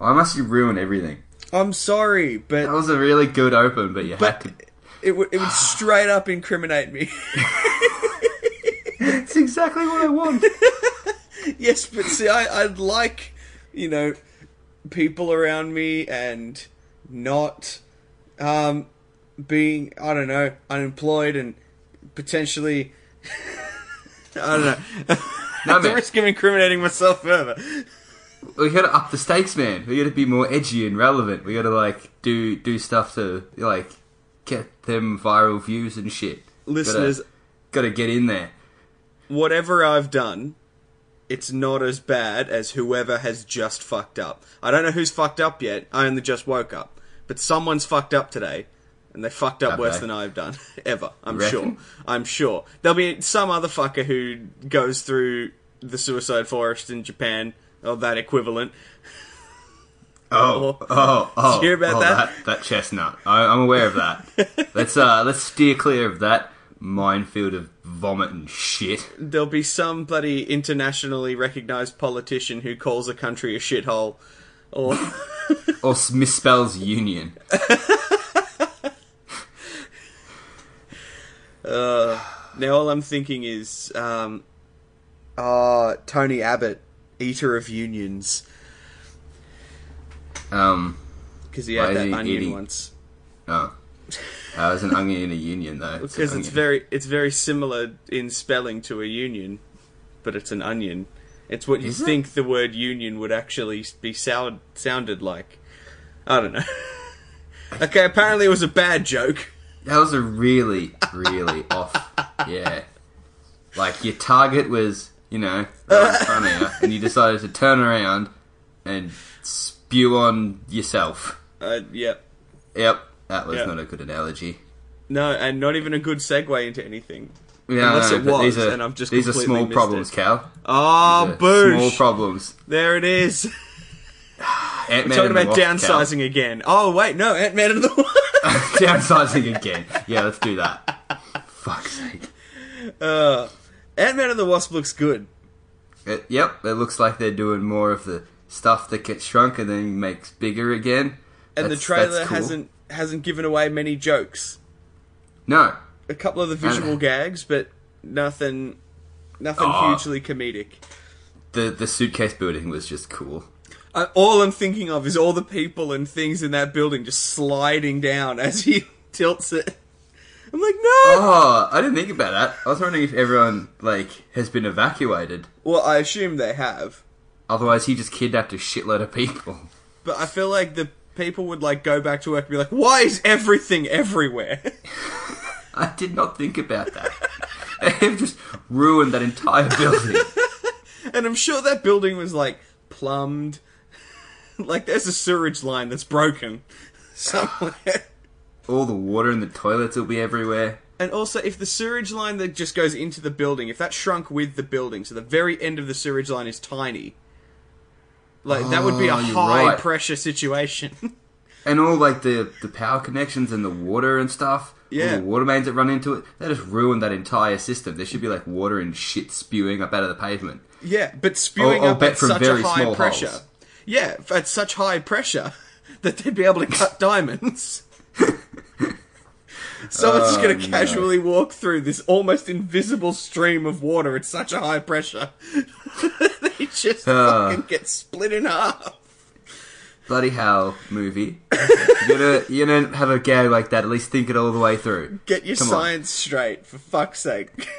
I must have ruined everything. I'm sorry, but That was a really good open, but you had to. it would it would straight up incriminate me. It's exactly what I want. yes, but see, I I'd like you know people around me and not um being I don't know unemployed and potentially I don't know. No, At the man. risk of incriminating myself further. We gotta up the stakes, man. We gotta be more edgy and relevant. We gotta like do do stuff to like get them viral views and shit. Listeners, gotta, gotta get in there. whatever I've done, it's not as bad as whoever has just fucked up. I don't know who's fucked up yet. I only just woke up. But someone's fucked up today. And they fucked up Have worse they? than I've done. Ever. I'm sure. I'm sure. There'll be some other fucker who goes through the suicide forest in Japan, or that equivalent. Oh, oh, oh! Did you hear about oh, that? that? chestnut. I, I'm aware of that. let's uh, let's steer clear of that minefield of vomit and shit. There'll be some bloody internationally recognized politician who calls a country a shithole. Or. Or misspells union. Now all I'm thinking is, um, uh, Tony Abbott, eater of unions, Um, because he had that he onion eating- once. oh, uh, was an onion in a union though. Because it's onion. very, it's very similar in spelling to a union, but it's an onion. It's what you Is it? think the word union would actually be sound, sounded like. I don't know. okay, apparently it was a bad joke. That was a really, really off. Yeah. Like your target was, you know, right in front of you, and you decided to turn around and spew on yourself. Uh, yep. Yep, that was Yeah. not a good analogy. No, and not even a good segue into anything. Yeah, Unless no, it was, these are, and I've just these are small problems, it. Cal. Oh, are boosh! Small problems. There it is. Ant-Man We're talking and the about Wasp, Cal. downsizing again. Oh wait, no, Ant Man and the Wasp. downsizing again. Yeah, let's do that. Fuck's sake. uh, Ant Man and the Wasp looks good. It, yep, it looks like they're doing more of the stuff that gets shrunk and then makes bigger again. And That's- the trailer cool. hasn't hasn't given away many jokes. No, A couple of the visual And- gags, but nothing nothing Oh. hugely comedic. the the suitcase building was just cool. I, all I'm thinking of is all the people and things in that building just sliding down as he tilts it. I'm like, no. Oh, I didn't think about that. I was wondering if everyone like has been evacuated. Well, I assume they have, Otherwise, he just kidnapped a shitload of people. but I feel like the people would like go back to work and be like, why is everything everywhere? I did not think about that. They've just ruined that entire building. And I'm sure that building was like plumbed. like there's a sewage line that's broken somewhere. All the water in the toilets will be everywhere. And also, if the sewage line that just goes into the building, if that shrunk with the building, so the very end of the sewage line is tiny, like that would be a Oh, high right. pressure situation. And all like the the power connections and the water and stuff. Yeah. All the water mains that run into it. They just ruined that entire system. There should be like water and shit spewing up out of the pavement. yeah, but spewing I'll up bet at such very a high small pressure. holes. Yeah, at such high pressure that they'd be able to cut diamonds. Someone's just Oh, going to casually walk through this almost invisible stream of water at such a high pressure. they just Uh. fucking get split in half. Bloody hell, movie. you're gonna you're gonna have a gag like that. At least think it all the way through. Get your Come on. science straight, for fuck's sake.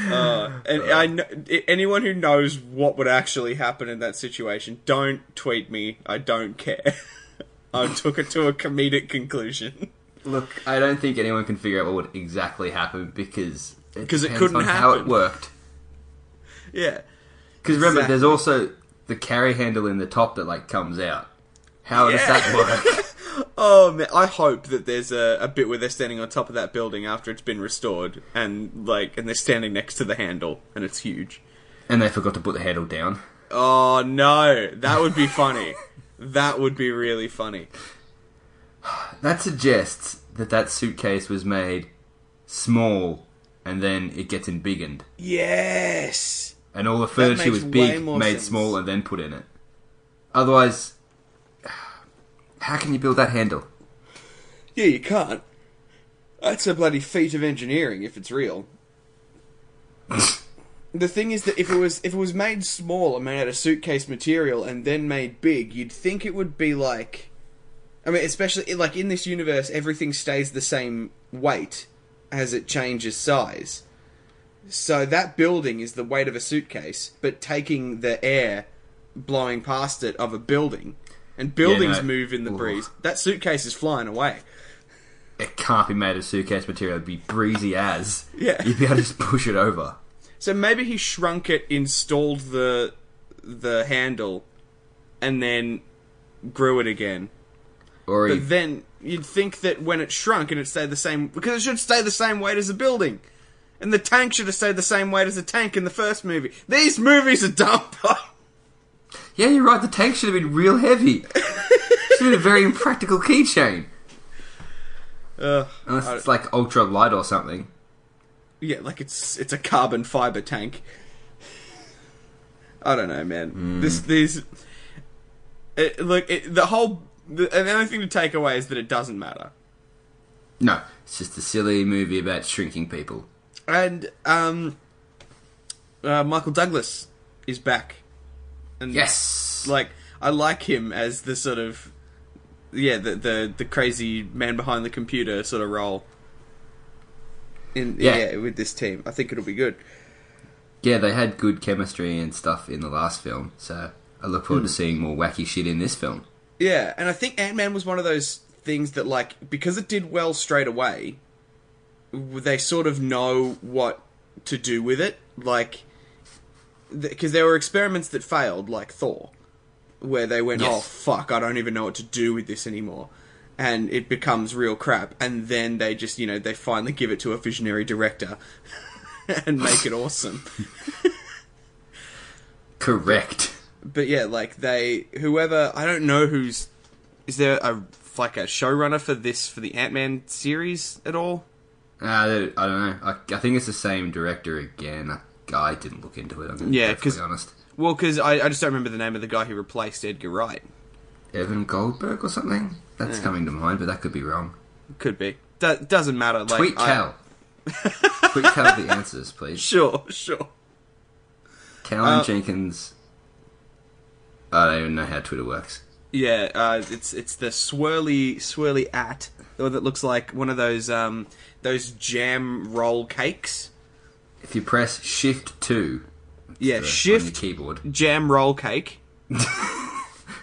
Uh, and I know, anyone who knows what would actually happen in that situation, don't tweet me. I don't care. I took it to a comedic conclusion. Look, I don't think anyone can figure out what would exactly happen because because it depends couldn't on how it worked. Yeah. Because remember, Exactly. there's also the carry handle in the top that like comes out. How does that work? Oh man, I hope that there's a, a bit where they're standing on top of that building after it's been restored, and like, and they're standing next to the handle, and it's huge. and they forgot to put the handle down. Oh no, that would be funny. that would be really funny. That suggests that that suitcase was made small, and then it gets embiggened, Yes. and all the furniture was big, made sense. small, and then put in it. Otherwise, how can you build that handle? Yeah, you can't. That's a bloody feat of engineering if it's real. the thing is that if it was if it was made small and made out of suitcase material and then made big, you'd think it would be like I mean, especially like in this universe everything stays the same weight as it changes size. So that building is the weight of a suitcase, but taking the air blowing past it of a building. And buildings no. move in the Ooh. breeze. That suitcase is flying away. It can't be made of suitcase material. It'd be breezy as. Yeah. You'd be able to just push it over. So maybe he shrunk it, installed the the handle, and then grew it again. Or But then you'd think that when it shrunk and it stayed the same because it should stay the same weight as a building. And the tank should have stayed the same weight as a tank in the first movie. These movies are dumb. yeah, you're right. The tank should have been real heavy. It should have been a very impractical keychain. Ugh. Unless it's like ultra light or something. yeah, like it's it's a carbon fiber tank. I don't know, man. This hmm. these it, look it, the whole the, the only thing to take away is that it doesn't matter. No, it's just a silly movie about shrinking people. And um, uh, Michael Douglas is back, and Yes. like I like him as the sort of yeah the the, the crazy man behind the computer sort of role. In yeah. Yeah. with this team, I think it'll be good. yeah, they had good chemistry and stuff in the last film, so I look forward to seeing more wacky shit in this film. Yeah, and I think Ant Man was one of those things that like because it did well straight away, they sort of know what to do with it. Like because there were experiments that failed, like Thor, where they went, Yes. "Oh fuck, I don't even know what to do with this anymore," and it becomes real crap. And then they just, you know, they finally give it to a visionary director and make it awesome. Correct. But yeah, like they, whoever I don't know who's is there a like a showrunner for this for the Ant Man series at all? Uh, I don't know. I, I think it's the same director again. That guy didn't look into it. I'm Yeah, be perfectly 'cause- honest. Well, because I, I just don't remember the name of the guy who replaced Edgar Wright. Evan Goldberg or something. That's coming to mind, but that could be wrong. Could be. Do- doesn't matter. Like, Tweet I- Cal. Tweet Cal the answers, please. Sure, sure. Callan Uh, Jenkins. I don't even know how Twitter works. Yeah, uh, it's it's the swirly swirly at or that looks like one of those um those jam roll cakes. If you press Shift Two, Yeah, on your shift keyboard. jam roll cake.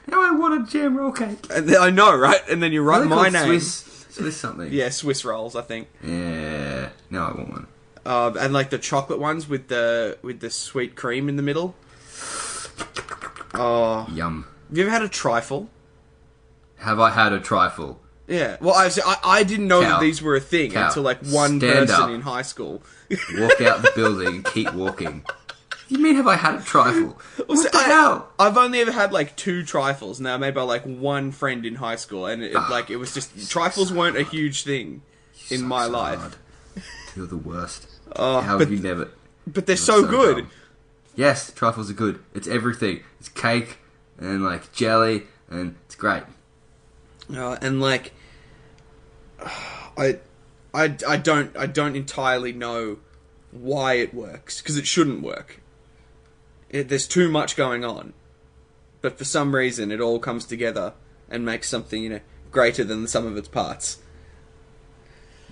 Now I want a jam roll cake. Then, I know, right? And then you write my name. Swiss, Swiss something. Yeah, Swiss rolls, I think. Yeah. No, I want one. Uh, and like the chocolate ones with the with the sweet cream in the middle. Oh, Yum. have you ever had a trifle? Have I had a trifle? Yeah. Well, I I, I didn't know that these were a thing Cow. until like one Stand person up. in high school. Walk out the building and keep walking. You mean have I had a trifle? What So the I, hell? I've only ever had like two trifles now, made by like one friend in high school, and it, Ah. like it was just trifles weren't a huge thing in my so life. hard. You're the worst. Oh, How but have you never? but they're You're so, good. dumb. Yes, trifles are good. It's everything. It's cake and like jelly, and it's great. Uh, and like, I, I, I don't, I don't entirely know why it works because it shouldn't work. It, there's too much going on, but for some reason, it all comes together and makes something you know greater than the sum of its parts.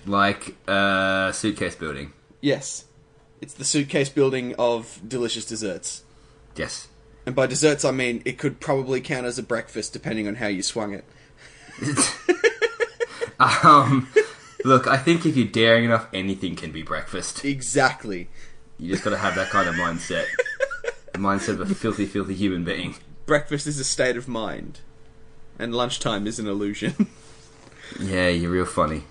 Like uh, suitcase building. Yes, it's the suitcase building of delicious desserts. Yes. And by desserts, I mean it could probably count as a breakfast depending on how you swung it. Um, look, I think if you're daring enough, anything can be breakfast. Exactly. You just got to have that kind of mindset. The mindset of a filthy, filthy human being. Breakfast is a state of mind, and lunchtime is an illusion. Yeah, you're real funny.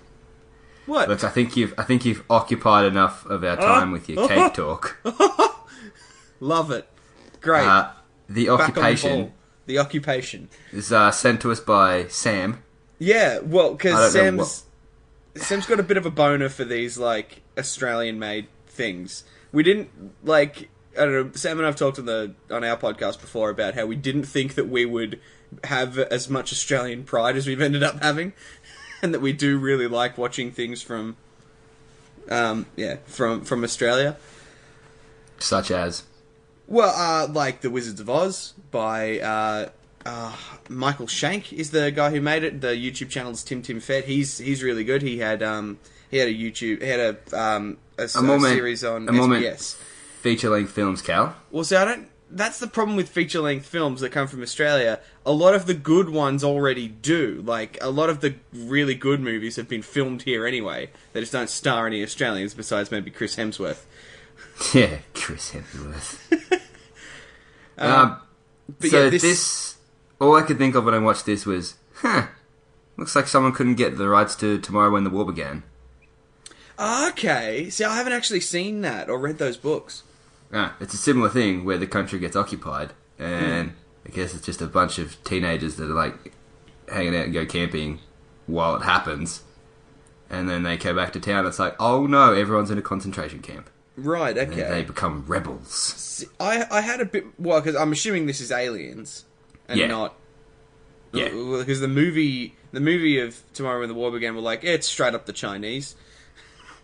What? Look, I think you've, I think you've occupied enough of our time with your cake talk. Love it. Great. Uh, the Back on the occupation. The occupation. is uh, sent to us by Sam. Yeah, well, because Sam's Sam's got a bit of a boner for these like Australian-made things. We didn't like I don't know. Sam and I've talked on the on our podcast before about how we didn't think that we would have as much Australian pride as we've ended up having, and that we do really like watching things from, um, yeah, from from Australia. Such as. Well, uh, like the Wizards of Aus by uh, uh, Michael Shank is the guy who made it. The YouTube channel is Tim Tim Fed. He's he's really good. He had um he had a YouTube he had a um a, a moment- series on a moment. SBS. Feature length films, Cal. Well, see, I don't. That's the problem with feature length films that come from Australia. A lot of the good ones already do. Like a lot of the really good movies have been filmed here anyway. They just don't star any Australians besides maybe Chris Hemsworth. Yeah, Chris Hemsworth. um, But so yeah, this... this, all I could think of when I watched this was, huh, looks like someone couldn't get the rights to Tomorrow When the War Began. okay. See, I haven't actually seen that or read those books. Ah, it's a similar thing where the country gets occupied, and I guess it's just a bunch of teenagers that are like hanging out and go camping while it happens, and then they go back to town. It's like, oh no, everyone's in a concentration camp. Right. And Okay. they become rebels. See, I I had a bit well because I'm assuming this is aliens and Yeah. not Yeah. because the movie the movie of Tomorrow When the War Began were like yeah, it's straight up the Chinese.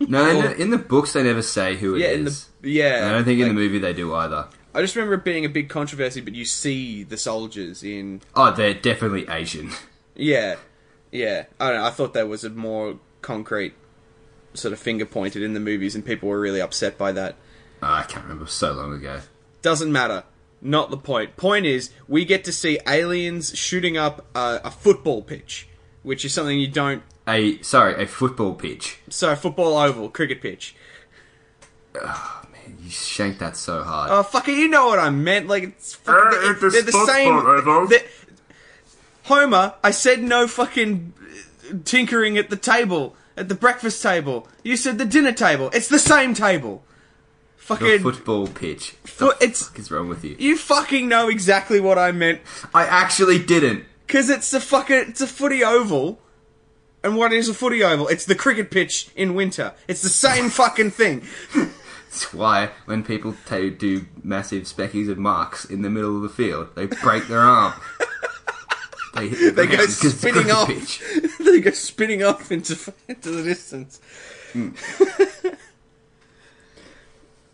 No, in the, in the books they never say who it is. Yeah, in the yeah. I don't think in like- the movie they do either. I just remember it being a big controversy, but you see the soldiers in. Oh, they're definitely Asian. Yeah, yeah. I don't know. I thought there was a more concrete sort of finger pointed in the movies, and people were really upset by that. Oh, I can't remember. So long ago. Doesn't matter. Not the point. Point is, we get to see aliens shooting up a, a football pitch, which is something you don't. A sorry, a football pitch. So, football oval, cricket pitch. Oh, man, you shanked that so hard. Oh, fucking, you know what I meant. Like, it's fucking. Uh, they're, it's they're the same. oval. they're- Homer, I said no fucking tinkering at the table, at the breakfast table. You said the dinner table. It's the same table. the Fucking. football pitch. Foot- the it's- fuck is wrong with you? You fucking know exactly what I meant. I actually didn't. Because it's a fucking. It's a footy oval. And what is a footy oval? It's the cricket pitch in winter. It's the same fucking thing. That's why when people ta do massive speckies of marks in the middle of the field, they break their arm. They, the They go ground 'cause it's a spinning off. pitch. they go spinning off into, into the distance. Hmm.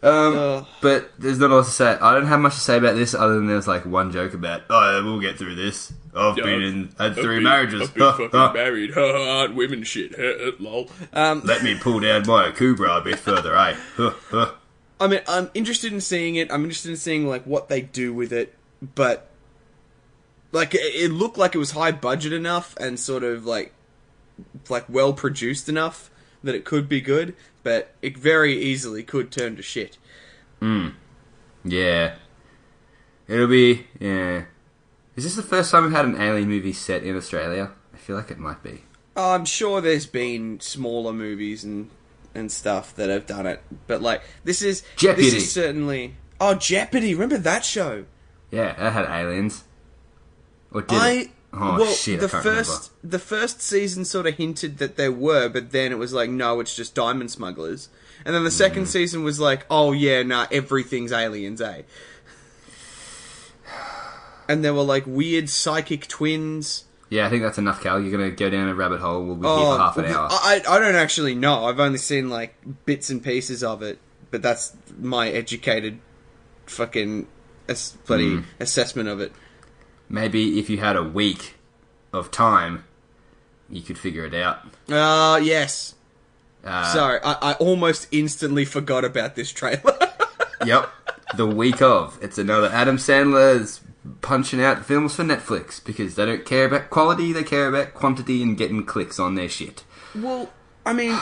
Um, but there's not a lot to say. I don't have much to say about this other than there's like one joke about, oh, we'll get through this. I've been in had three marriages. Ha, ha. married. Aren't women shit? Lol. Um, Let me pull down my Akubra a bit further, eh? Ha, ha. I mean, I'm interested in seeing it. I'm interested in seeing like what they do with it, but like it, it looked like it was high budget enough and sort of like like well produced enough that it could be good, but it very easily could turn to shit. Hmm. Yeah. It'll be, yeah. Is this the first time we've had an alien movie set in Australia? I feel like it might be. Oh, I'm sure there's been smaller movies and and stuff that have done it, but like this is Jeopardy. This is certainly oh Jeopardy. Remember that show? Yeah, that had aliens. Or did I it? Oh well, shit, the first the first season sort of hinted that there were, but then it was like, no, it's just diamond smugglers. And then the second Mm. season was like, oh yeah, nah, everything's aliens, eh? And there were like weird psychic twins. Yeah, I think that's enough, Cal. You're gonna go down a rabbit hole. We'll be here Oh, for half an hour. I I don't actually know. I've only seen like bits and pieces of it, but that's my educated fucking bloody Mm. assessment of it. Maybe if you had a week of time, you could figure it out. Ah, yes. Uh, Sorry, I, I almost instantly forgot about this trailer. Yep. The week of. It's another Adam Sandler's punching out films for Netflix because they don't care about quality, they care about quantity and getting clicks on their shit. Well, I mean,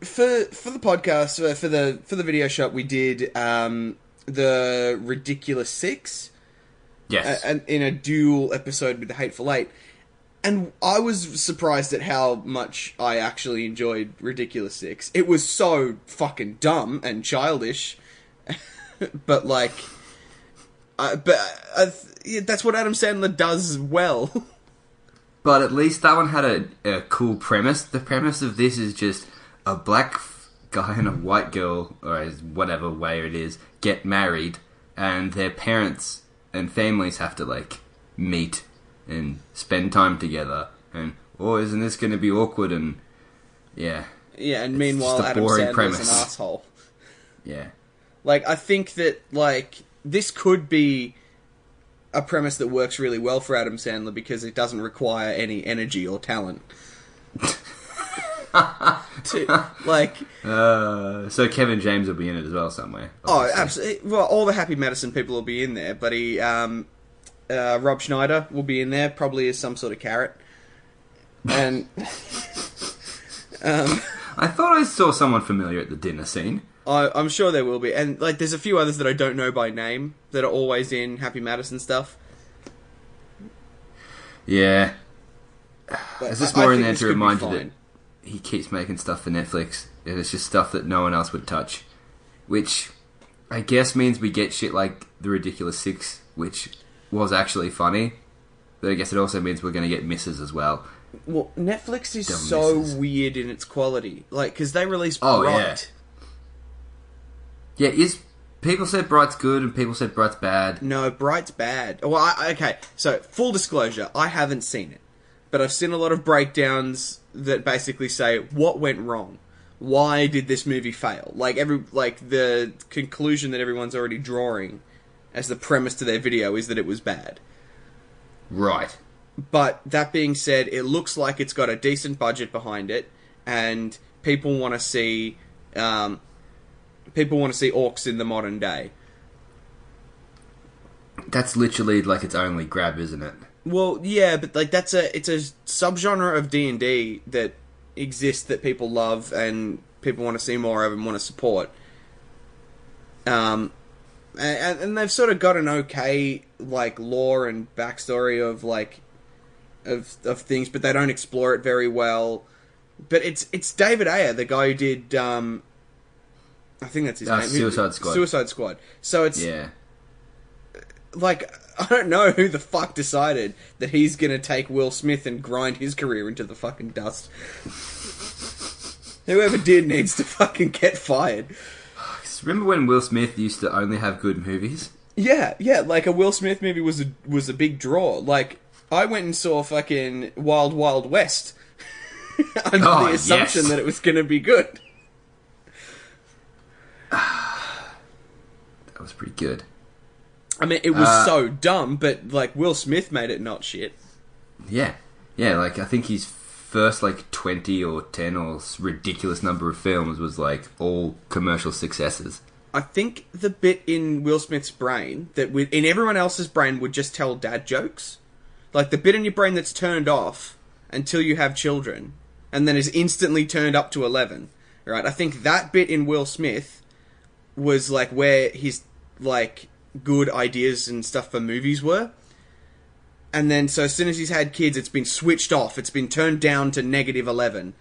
for for the podcast uh, for the for the video shop, we did um, the ridiculous six, Yes. a- in a dual episode with the Hateful Eight, and I was surprised at how much I actually enjoyed ridiculous six. It was so fucking dumb and childish, but like, uh, but uh, yeah, that's what Adam Sandler does well. But at least that one had a, a cool premise. The premise of this is just a black guy and a white girl, or whatever way it is, get married, and their parents and families have to like meet and spend time together. And oh, isn't this going to be awkward? And yeah, Yeah, and meanwhile, Adam boring Sandler's premise. an asshole. yeah, Like, I think that like this could be a premise that works really well for Adam Sandler because it doesn't require any energy or talent. to, like, uh, so Kevin James will be in it as well somewhere. oh, absolutely. Well, all the Happy Madison people will be in there, but he, um, uh, Rob Schneider will be in there, probably as some sort of carrot. And um, I thought I saw someone familiar at the dinner scene. I, I'm sure there will be, and like, there's a few others that I don't know by name that are always in Happy Madison stuff. Yeah, But There's just I- I more in think there this to could be remind you fine. He keeps making stuff for Netflix, and it's just stuff that no one else would touch. Which I guess means we get shit like The Ridiculous Six, which was actually funny. But I guess it also means we're going to get misses as well. Well, Netflix is Dumb so misses. weird in its quality. Like, because they release Oh, Bright. Yeah, is people said Bright's good and people said Bright's bad. No, Bright's bad. Well, I, okay, so full disclosure, I haven't seen it. But I've seen a lot of breakdowns that basically say what went wrong. Why did this movie fail? Like every like the conclusion that everyone's already drawing as the premise to their video is that it was bad. Right. But that being said, it looks like it's got a decent budget behind it, and people want to see, um, people want to see orcs in the modern day. That's literally like its only grab, isn't it? Well, yeah, but like that's a it's a subgenre of D and D that exists that people love and people want to see more of and want to support. Um, and, and they've sort of got an okay like lore and backstory of like of of things, but they don't explore it very well. But it's it's David Ayer, the guy who did um, I think that's his Uh, name, Suicide Squad. Suicide Squad. So it's Yeah. like I don't know who the fuck decided that he's gonna take Will Smith and grind his career into the fucking dust. Whoever did needs to fucking get fired. Remember when Will Smith used to only have good movies? Yeah, yeah, like a Will Smith movie was a was a big draw. Like I went and saw fucking Wild Wild West under Oh, the assumption yes. that it was gonna be good. That was pretty good. I mean, it was Uh, so dumb, but like Will Smith made it not shit. Yeah, yeah. Like I think his first like twenty or ten or ridiculous number of films was like all commercial successes. I think the bit in Will Smith's brain that with in everyone else's brain would just tell dad jokes, like the bit in your brain that's turned off until you have children, and then is instantly turned up to eleven. Right? I think that bit in Will Smith was like where his like good ideas and stuff for movies were. And then, so as soon as he's had kids, it's been switched off. It's been turned down to negative eleven.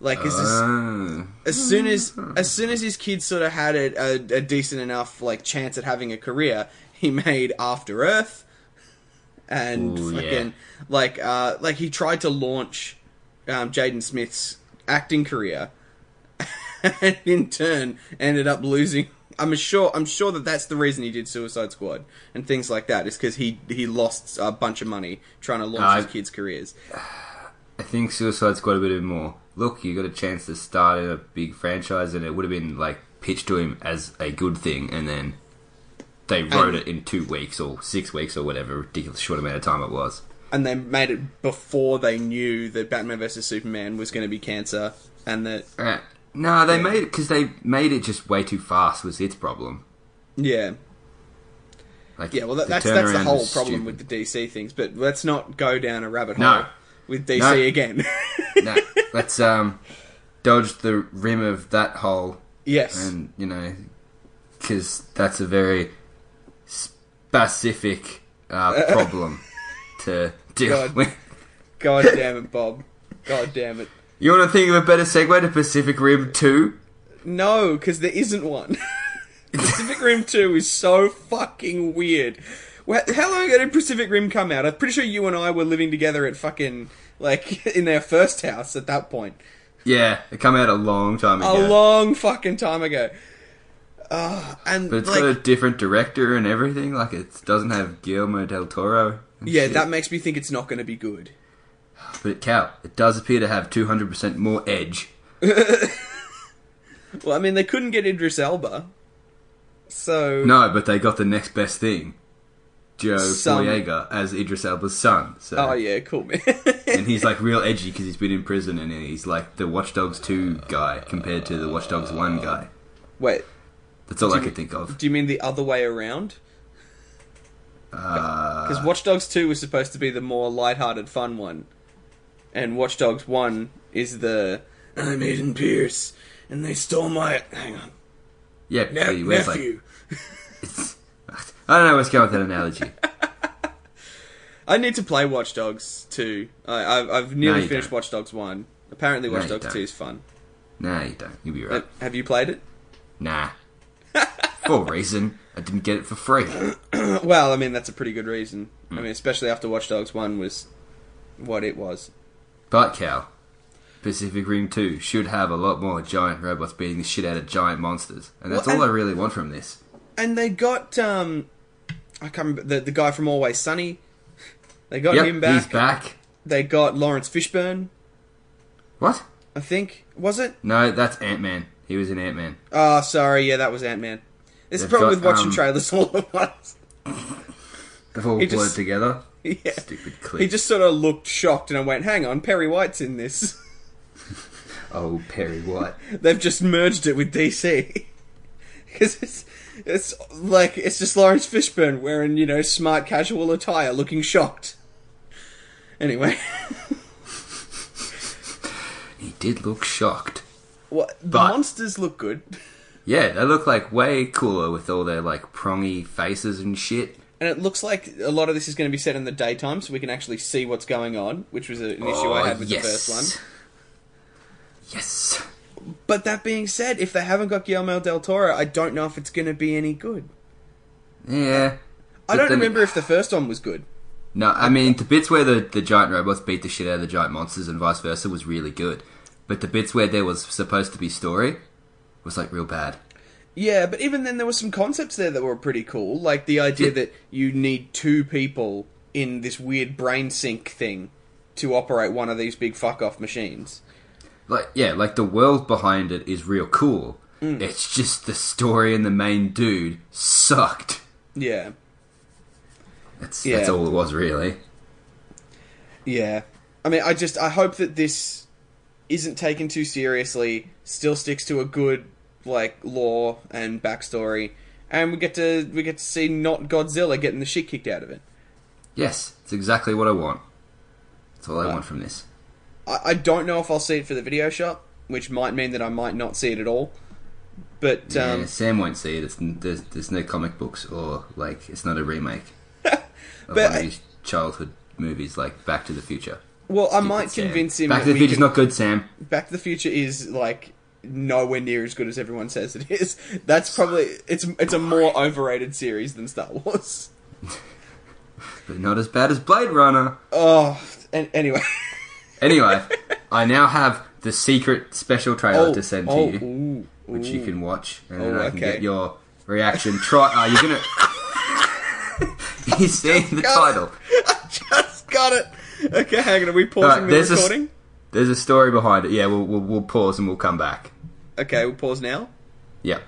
Like, is this? Ah. as soon as as soon as his kids sort of had a, a, a decent enough like chance at having a career, he made After Earth, and Ooh, fucking yeah. like uh like he tried to launch um, Jaden Smith's acting career, and in turn ended up losing. I'm sure I'm sure that that's the reason he did Suicide Squad and things like that is because he he lost a bunch of money trying to launch I- his kids' careers. I think Suicide Squad a bit more. Look, you got a chance to start in a big franchise, and it would have been like pitched to him as a good thing, and then they wrote it in two weeks or six weeks or whatever ridiculous short amount of time it was. and they made it before they knew that Batman vs Superman was going to be cancer, and that Uh, no, they Yeah. made it because they made it just way too fast. Was its problem? yeah, Like, yeah. Well, that, the that's that's the whole problem stupid. with the DC things. But let's not go down a rabbit hole No. with DC No. again. no, let's um dodge the rim of that hole, yes, and you know, because that's a very specific uh, problem to deal God. with. God damn it, Bob. God damn it. You want to think of a better segue to Pacific Rim Two? No, because there isn't one. Pacific Rim 2 is so fucking weird. How long ago did Pacific Rim come out? I'm pretty sure you and I were living together at fucking, like, in their first house at that point. Yeah, it came out a long time ago. A long fucking time ago. Ah, and But it's like, got a different director and everything. Like it doesn't have Guillermo del Toro. yeah, shit. that makes me think it's not going to be good. But Cal, it does appear to have two hundred percent more edge. Well, I mean, they couldn't get Idris Elba, so No, but they got the next best thing. Joe Son. Boyega as Idris Elba's son. So. oh yeah, cool man. and he's like real edgy because he's been in prison and he's like the Watch Dogs 2 guy compared to the Watch Dogs 1 guy. Wait, That's all Do I could think of. do you mean the other way around? Uh, Because Watch Dogs 2 was supposed to be the more light-hearted, fun one, and Watch Dogs 1 is the I'm Aiden Pearce, and they stole my hang on yeah, ne- he wears, like, it's, I don't know what's going with that analogy. I need to play Watch Dogs 2. I, I've, I've nearly you finished don't. Watch Dogs 1. Apparently, No, Watch you Dogs don't. 2 is fun. Nah, you don't. You'll be Uh, right. have you played it? Nah. for a reason. I didn't get it for free. Well, I mean, that's a pretty good reason. I Hmm. mean, especially after Watch Dogs 1 was what it was. But, Cal, Pacific Rim 2 should have a lot more giant robots beating the shit out of giant monsters. And that's Well, all I really want from this. And they got, um, I can't remember, the, the guy from Always Sunny. They got Yep, him back. he's back. They got Laurence Fishburne, What? I think. Was it? No, that's Ant Man. He was in Ant Man. Oh, sorry. Yeah, that was Ant Man. It's the They've problem got, with watching um, trailers all at once. They've all blurred just- together. Yeah. Stupid clip. He just sort of looked shocked, and I went, "Hang on, Perry White's in this. Oh, Perry White. They've just merged it with DC." Because it's it's like it's just Laurence Fishburne wearing you know smart casual attire, looking shocked. Anyway, He did look shocked. what the But- monsters look good, Yeah, they look like way cooler with all their like prongy faces and shit. And it looks like a lot of this is going to be set in the daytime, so we can actually see what's going on, which was an issue Oh, I had with yes. the first one. Yes. But that being said, if they haven't got Guillermo del Toro, I don't know if it's going to be any good. Yeah. I don't remember if the first one was good. No, I mean the bits where the, the giant robots beat the shit out of the giant monsters and vice versa was really good. But the bits where there was supposed to be story was like real bad. Yeah, but even then, there were some concepts there that were pretty cool, like the idea that you need two people in this weird brain sync thing to operate one of these big fuck off machines. Like yeah, like the world behind it is real cool. Mm. It's just the story and the main dude sucked. Yeah, That's Yeah. that's all it was really. yeah. I mean, I just I hope that this isn't taken too seriously, still sticks to a good like lore and backstory, and we get to we get to see not Godzilla getting the shit kicked out of it. Yes, it's exactly what I want. That's all I want from this. I, I don't know if I'll see it for the video shop, which might mean that I might not see it at all. But Yeah, um, Sam won't see it. It's, there's, there's no comic books or like it's not a remake of But one of his childhood movies like Back to the Future. well, I Stupid might Sam. convince him. Back that to the we Future's can- not good, Sam. Back to the Future is like nowhere near as good as everyone says it is. That's probably it's it's a more overrated series than Star Wars. But not as bad as Blade Runner. Oh, and anyway. Anyway, I now have the secret special trailer oh, to send to oh, you, ooh, which you can watch, and Oh, then I oh, can okay. get your reaction. Try. Uh, are you gonna? you seeing the got it. title? I just got it. Okay, hang on. Are we pausing Alright, the there's a recording? There's a story behind it. Yeah, we'll, we'll we'll pause and we'll come back. Okay, we'll pause now. Yeah.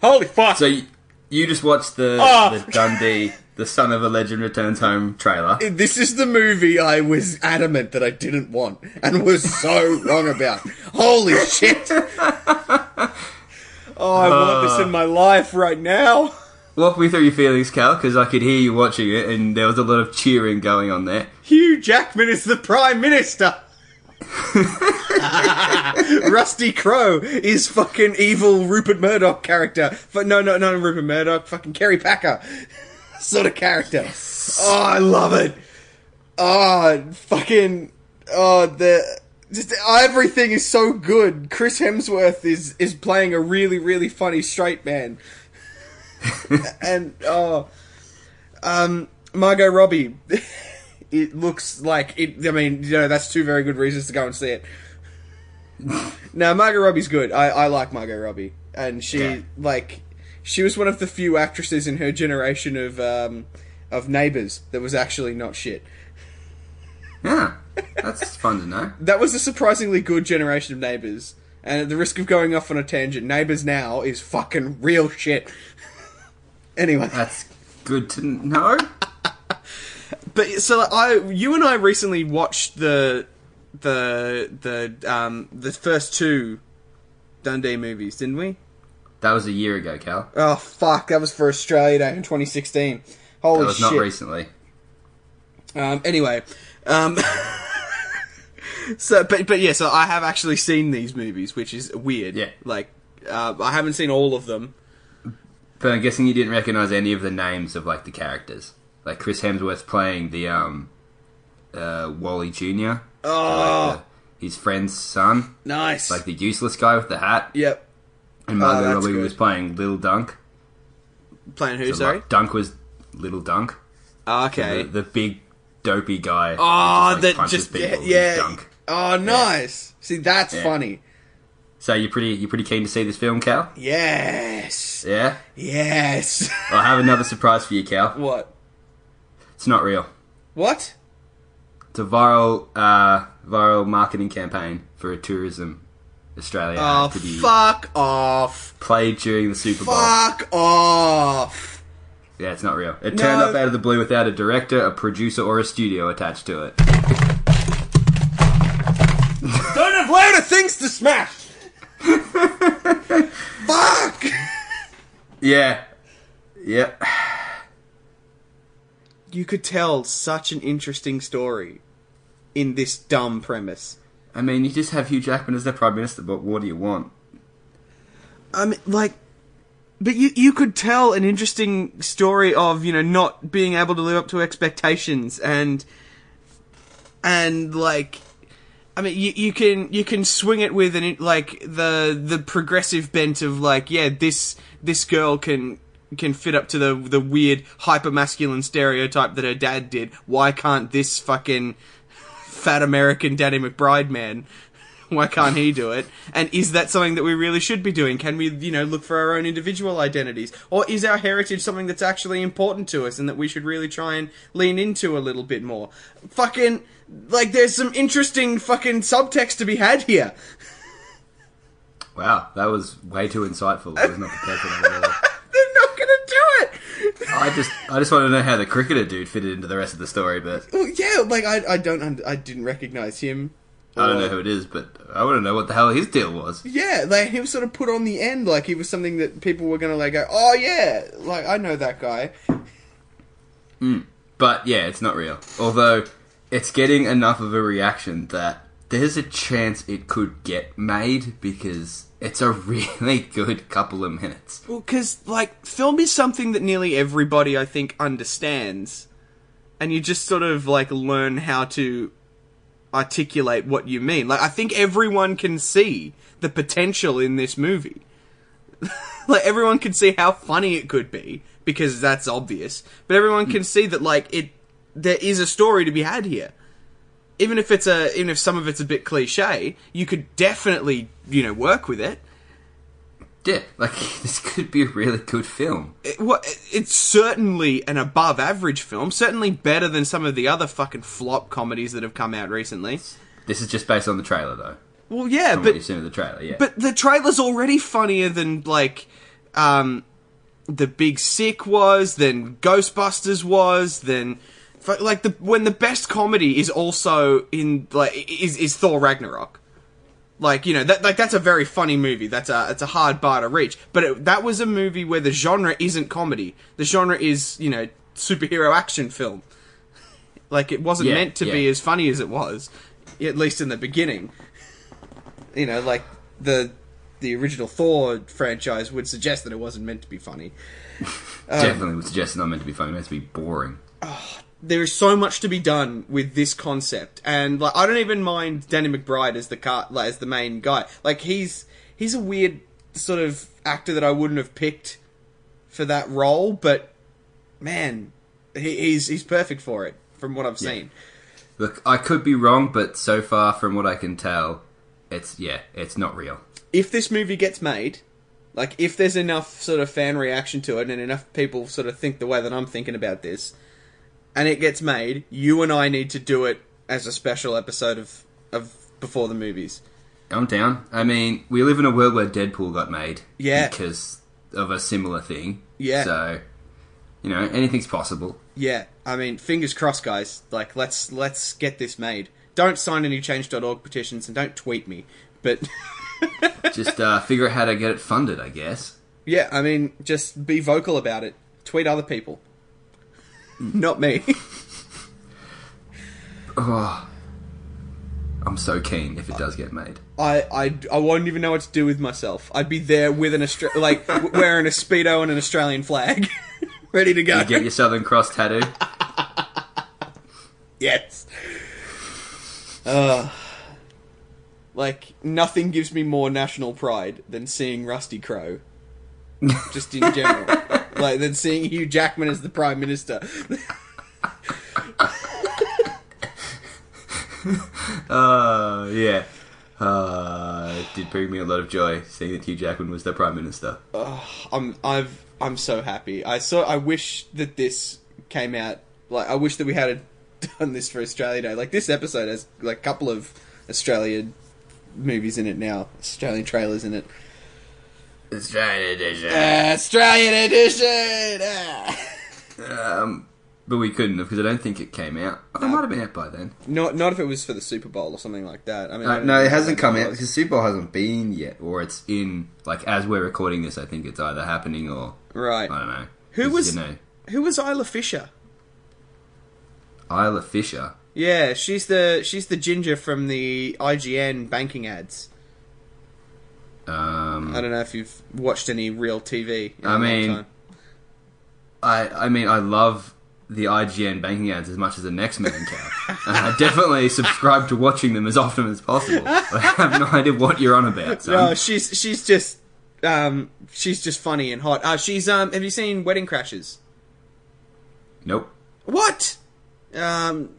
Holy fuck! So you, you just watched the Oh. the Dundee, the son of a legend returns home trailer. This is the movie I was adamant that I didn't want and was so wrong about. Holy shit! Oh, I want this in my life right now. Walk me through your feelings, Cal, because I could hear you watching it, and there was a lot of cheering going on there. Hugh Jackman is the Prime Minister. Rusty Crowe is fucking evil Rupert Murdoch character. But no, no, no, Rupert Murdoch, fucking Kerry Packer sort of character. Oh, I love it. Oh, fucking, oh, the just everything is so good. Chris Hemsworth is is playing a really really funny straight man, and oh, um, Margot Robbie. It looks like it. I mean, you know, that's two very good reasons to go and see it. now, Margot Robbie's good. I, I like Margot Robbie. and she Yeah. like she was one of the few actresses in her generation of um, of Neighbours that was actually not shit. Yeah, that's fun to know. That was a surprisingly good generation of Neighbours. And at the risk of going off on a tangent, Neighbours now is fucking real shit. Anyway, That's good to know. but so I, you and I recently watched the the the um the first two Dundee movies, didn't we? That was a year ago, Cal. Oh fuck, that was for Australia Day in 2016. Holy That was shit! not recently. Um, anyway, um, so but but yeah, so I have actually seen these movies, which is weird. Yeah. like uh, I haven't seen all of them. But I'm guessing you didn't recognize any of the names of like the characters. Like Chris Hemsworth playing the um uh Wally Jr. Oh, like the, his friend's son, nice. like the useless guy with the hat. yep. And Oh, Margot that's Robbie good. was playing Little Dunk. Playing who? So, Sorry. like, Dunk was Little Dunk. Oh, okay. The, the big dopey guy. oh, just, like, that just yeah. yeah. Dunk. Oh, nice. See, that's Yeah. funny. So you're pretty you're pretty keen to see this film, Cal? Yes. Yeah. Yes. I have another surprise for you, Cal. what? It's not real. What? It's a viral uh, viral marketing campaign for a tourism Australia Oh, to be fuck off. played during the Super Bowl. Fuck off. Yeah, it's not real. It turned up out of the blue without a director, a producer, or a studio attached to it. Don't have louder things to smash. Fuck. Yeah. Yep. You could tell such an interesting story in this dumb premise. I mean, you just have Hugh Jackman as the Prime Minister, but what do you want? I mean, like, but you you could tell an interesting story of you know not being able to live up to expectations and and like. I mean, you, you can you can swing it with an like the the progressive bent of like yeah this this girl can can fit up to the the weird hyper masculine stereotype that her dad did. Why can't this fucking fat American Danny McBride man? Why can't he do it? And is that something that we really should be doing? Can we, you know, look for our own individual identities? Or is our heritage something that's actually important to us and that we should really try and lean into a little bit more? Fucking, like, there's some interesting fucking subtext to be had here. Wow, that was way too insightful. I was not prepared for that at all. They're not gonna do it! I just, I just want to know how the cricketer dude fitted into the rest of the story, but Well, yeah, like, I, I don't, I didn't recognize him. I don't know uh, who it is. But I want to know what the hell his deal was. Yeah, like he was sort of put on the end, like he was something that people were gonna like go, oh yeah, like I know that guy. Hmm. But yeah, it's not real. Although it's getting enough of a reaction that there's a chance it could get made because it's a really good couple of minutes. Well, because like film is something that nearly everybody I think understands, and you just sort of like learn how to articulate what you mean. Like I think everyone can see the potential in this movie. like everyone can see how funny it could be because that's obvious, but everyone can see that like it there is a story to be had here. Even if it's a even if some of it's a bit cliche, you could definitely, you know, work with it. Yeah, like this could be a really good film. it, what, it's certainly an above average film, certainly better than some of the other fucking flop comedies that have come out recently. This is just based on the trailer, though. Well, yeah, From but you've seen the trailer, yeah. but the trailer's already funnier than like um the Big Sick was, than Ghostbusters was, than like the when the best comedy is also in like is is Thor Ragnarok. Like you know that like that's a very funny movie. That's a it's a hard bar to reach. But it, that was a movie where the genre isn't comedy. The genre is you know superhero action film. Like it wasn't Yeah, meant to be as funny as it was, at least in the beginning. You know, like the the original Thor franchise would suggest that it wasn't meant to be funny. Definitely would suggest it's not meant to be funny. It's meant to be boring. Oh, there is so much to be done with this concept, and like I don't even mind Danny McBride as the car, like, as the main guy. Like he's he's a weird sort of actor that I wouldn't have picked for that role, but man, he, he's he's perfect for it from what I've seen. Look, I could be wrong, but so far from what I can tell, it's yeah, it's not real. If this movie gets made, Like, if there's enough sort of fan reaction to it and enough people sort of think the way that I'm thinking about this, and it gets made, you and I need to do it as a special episode of of before the movies. I'm down. I mean, we live in a world where Deadpool got made. Yeah. Because of a similar thing. Yeah. So, you know, anything's possible. Yeah, I mean, fingers crossed, guys. Like, let's let's get this made. Don't sign any change.org petitions and don't tweet me. But Just uh, figure out how to get it funded, I guess. yeah, I mean, just be vocal about it. Tweet other people, not me. Oh, I'm so keen if it does get made. I, I, I won't even know what to do with myself. I'd be there with an Austra- like w- wearing a speedo and an Australian flag, ready to go. You get your Southern Cross tattoo. Yes. Uh, like nothing gives me more national pride than seeing Rusty Crowe. Just in general, like than seeing Hugh Jackman as the prime minister. Uh, yeah. Uh, it did bring me a lot of joy seeing that Hugh Jackman was the Prime Minister. I'm I've I'm so happy. I saw. I wish that this came out. Like I wish that we had done this for Australia Day. Like this episode has like a couple of Australian movies in it now. Australian trailers in it. Australian edition. Australian edition. Ah. Um, but we couldn't have because I don't think it came out. Oh, it might have been out by then. Not not if it was for the Super Bowl or something like that. I mean, I Uh, don't no, know it hasn't come out because Super Bowl hasn't been yet, or it's in like as we're recording this. I think it's either happening or Right. I don't know. Who 'Cause, was- you know Who was Isla Fisher? Isla Fisher? Yeah, she's the she's the ginger from the ING banking ads. Um, I don't know if you've watched any real TV. I mean, time. I I mean I love the ING banking ads as much as the next man can. I definitely subscribe to watching them as often as possible. I have no idea what you're on about. Son. no, she's she's just um she's just funny and hot. Uh, she's um have you seen Wedding Crashers? Nope. What? Um,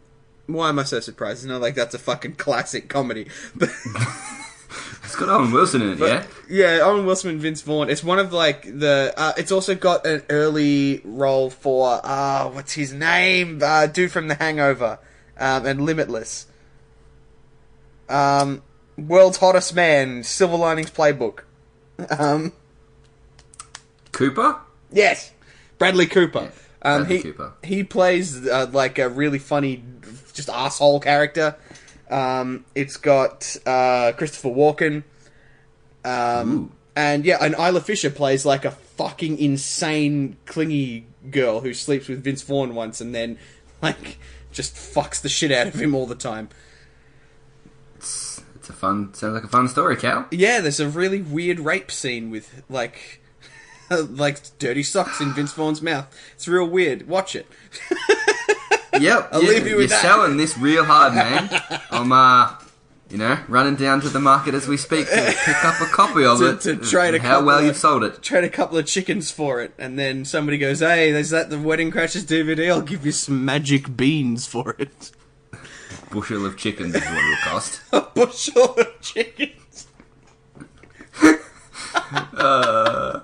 why am I so surprised? It's not like that's a fucking classic comedy. It's got Owen Wilson in it, yeah. yeah, Owen Wilson and Vince Vaughn. It's one of like the. Uh, it's also got an early role for uh what's his name? Uh, dude from The Hangover, um, and Limitless. Um, world's hottest man, Silver Linings Playbook. Um, Cooper. yes, Bradley Cooper. Um, Bradley he Cooper. he plays uh, like a really funny, just asshole character. Um, it's got uh, Christopher Walken. Um, and yeah, and Isla Fisher plays like a fucking insane, clingy girl who sleeps with Vince Vaughn once and then, like, just fucks the shit out of him all the time. It's, it's a fun. Sounds like a fun story, Cal. Yeah, there's a really weird rape scene with, like, like dirty socks in Vince Vaughn's mouth. It's real weird. Watch it. Yep. I'll you, leave you with You're that. selling this real hard, man. I'm uh, you know, running down to the market as we speak to pick up a copy of To- it. to trade a How couple well of- you've sold it. Trade a couple of chickens for it, and then somebody goes, "Hey, there's that the Wedding Crashers DVD. I'll give you some magic beans for it." Bushel of chickens is what it'll cost. A bushel of chickens. Uh,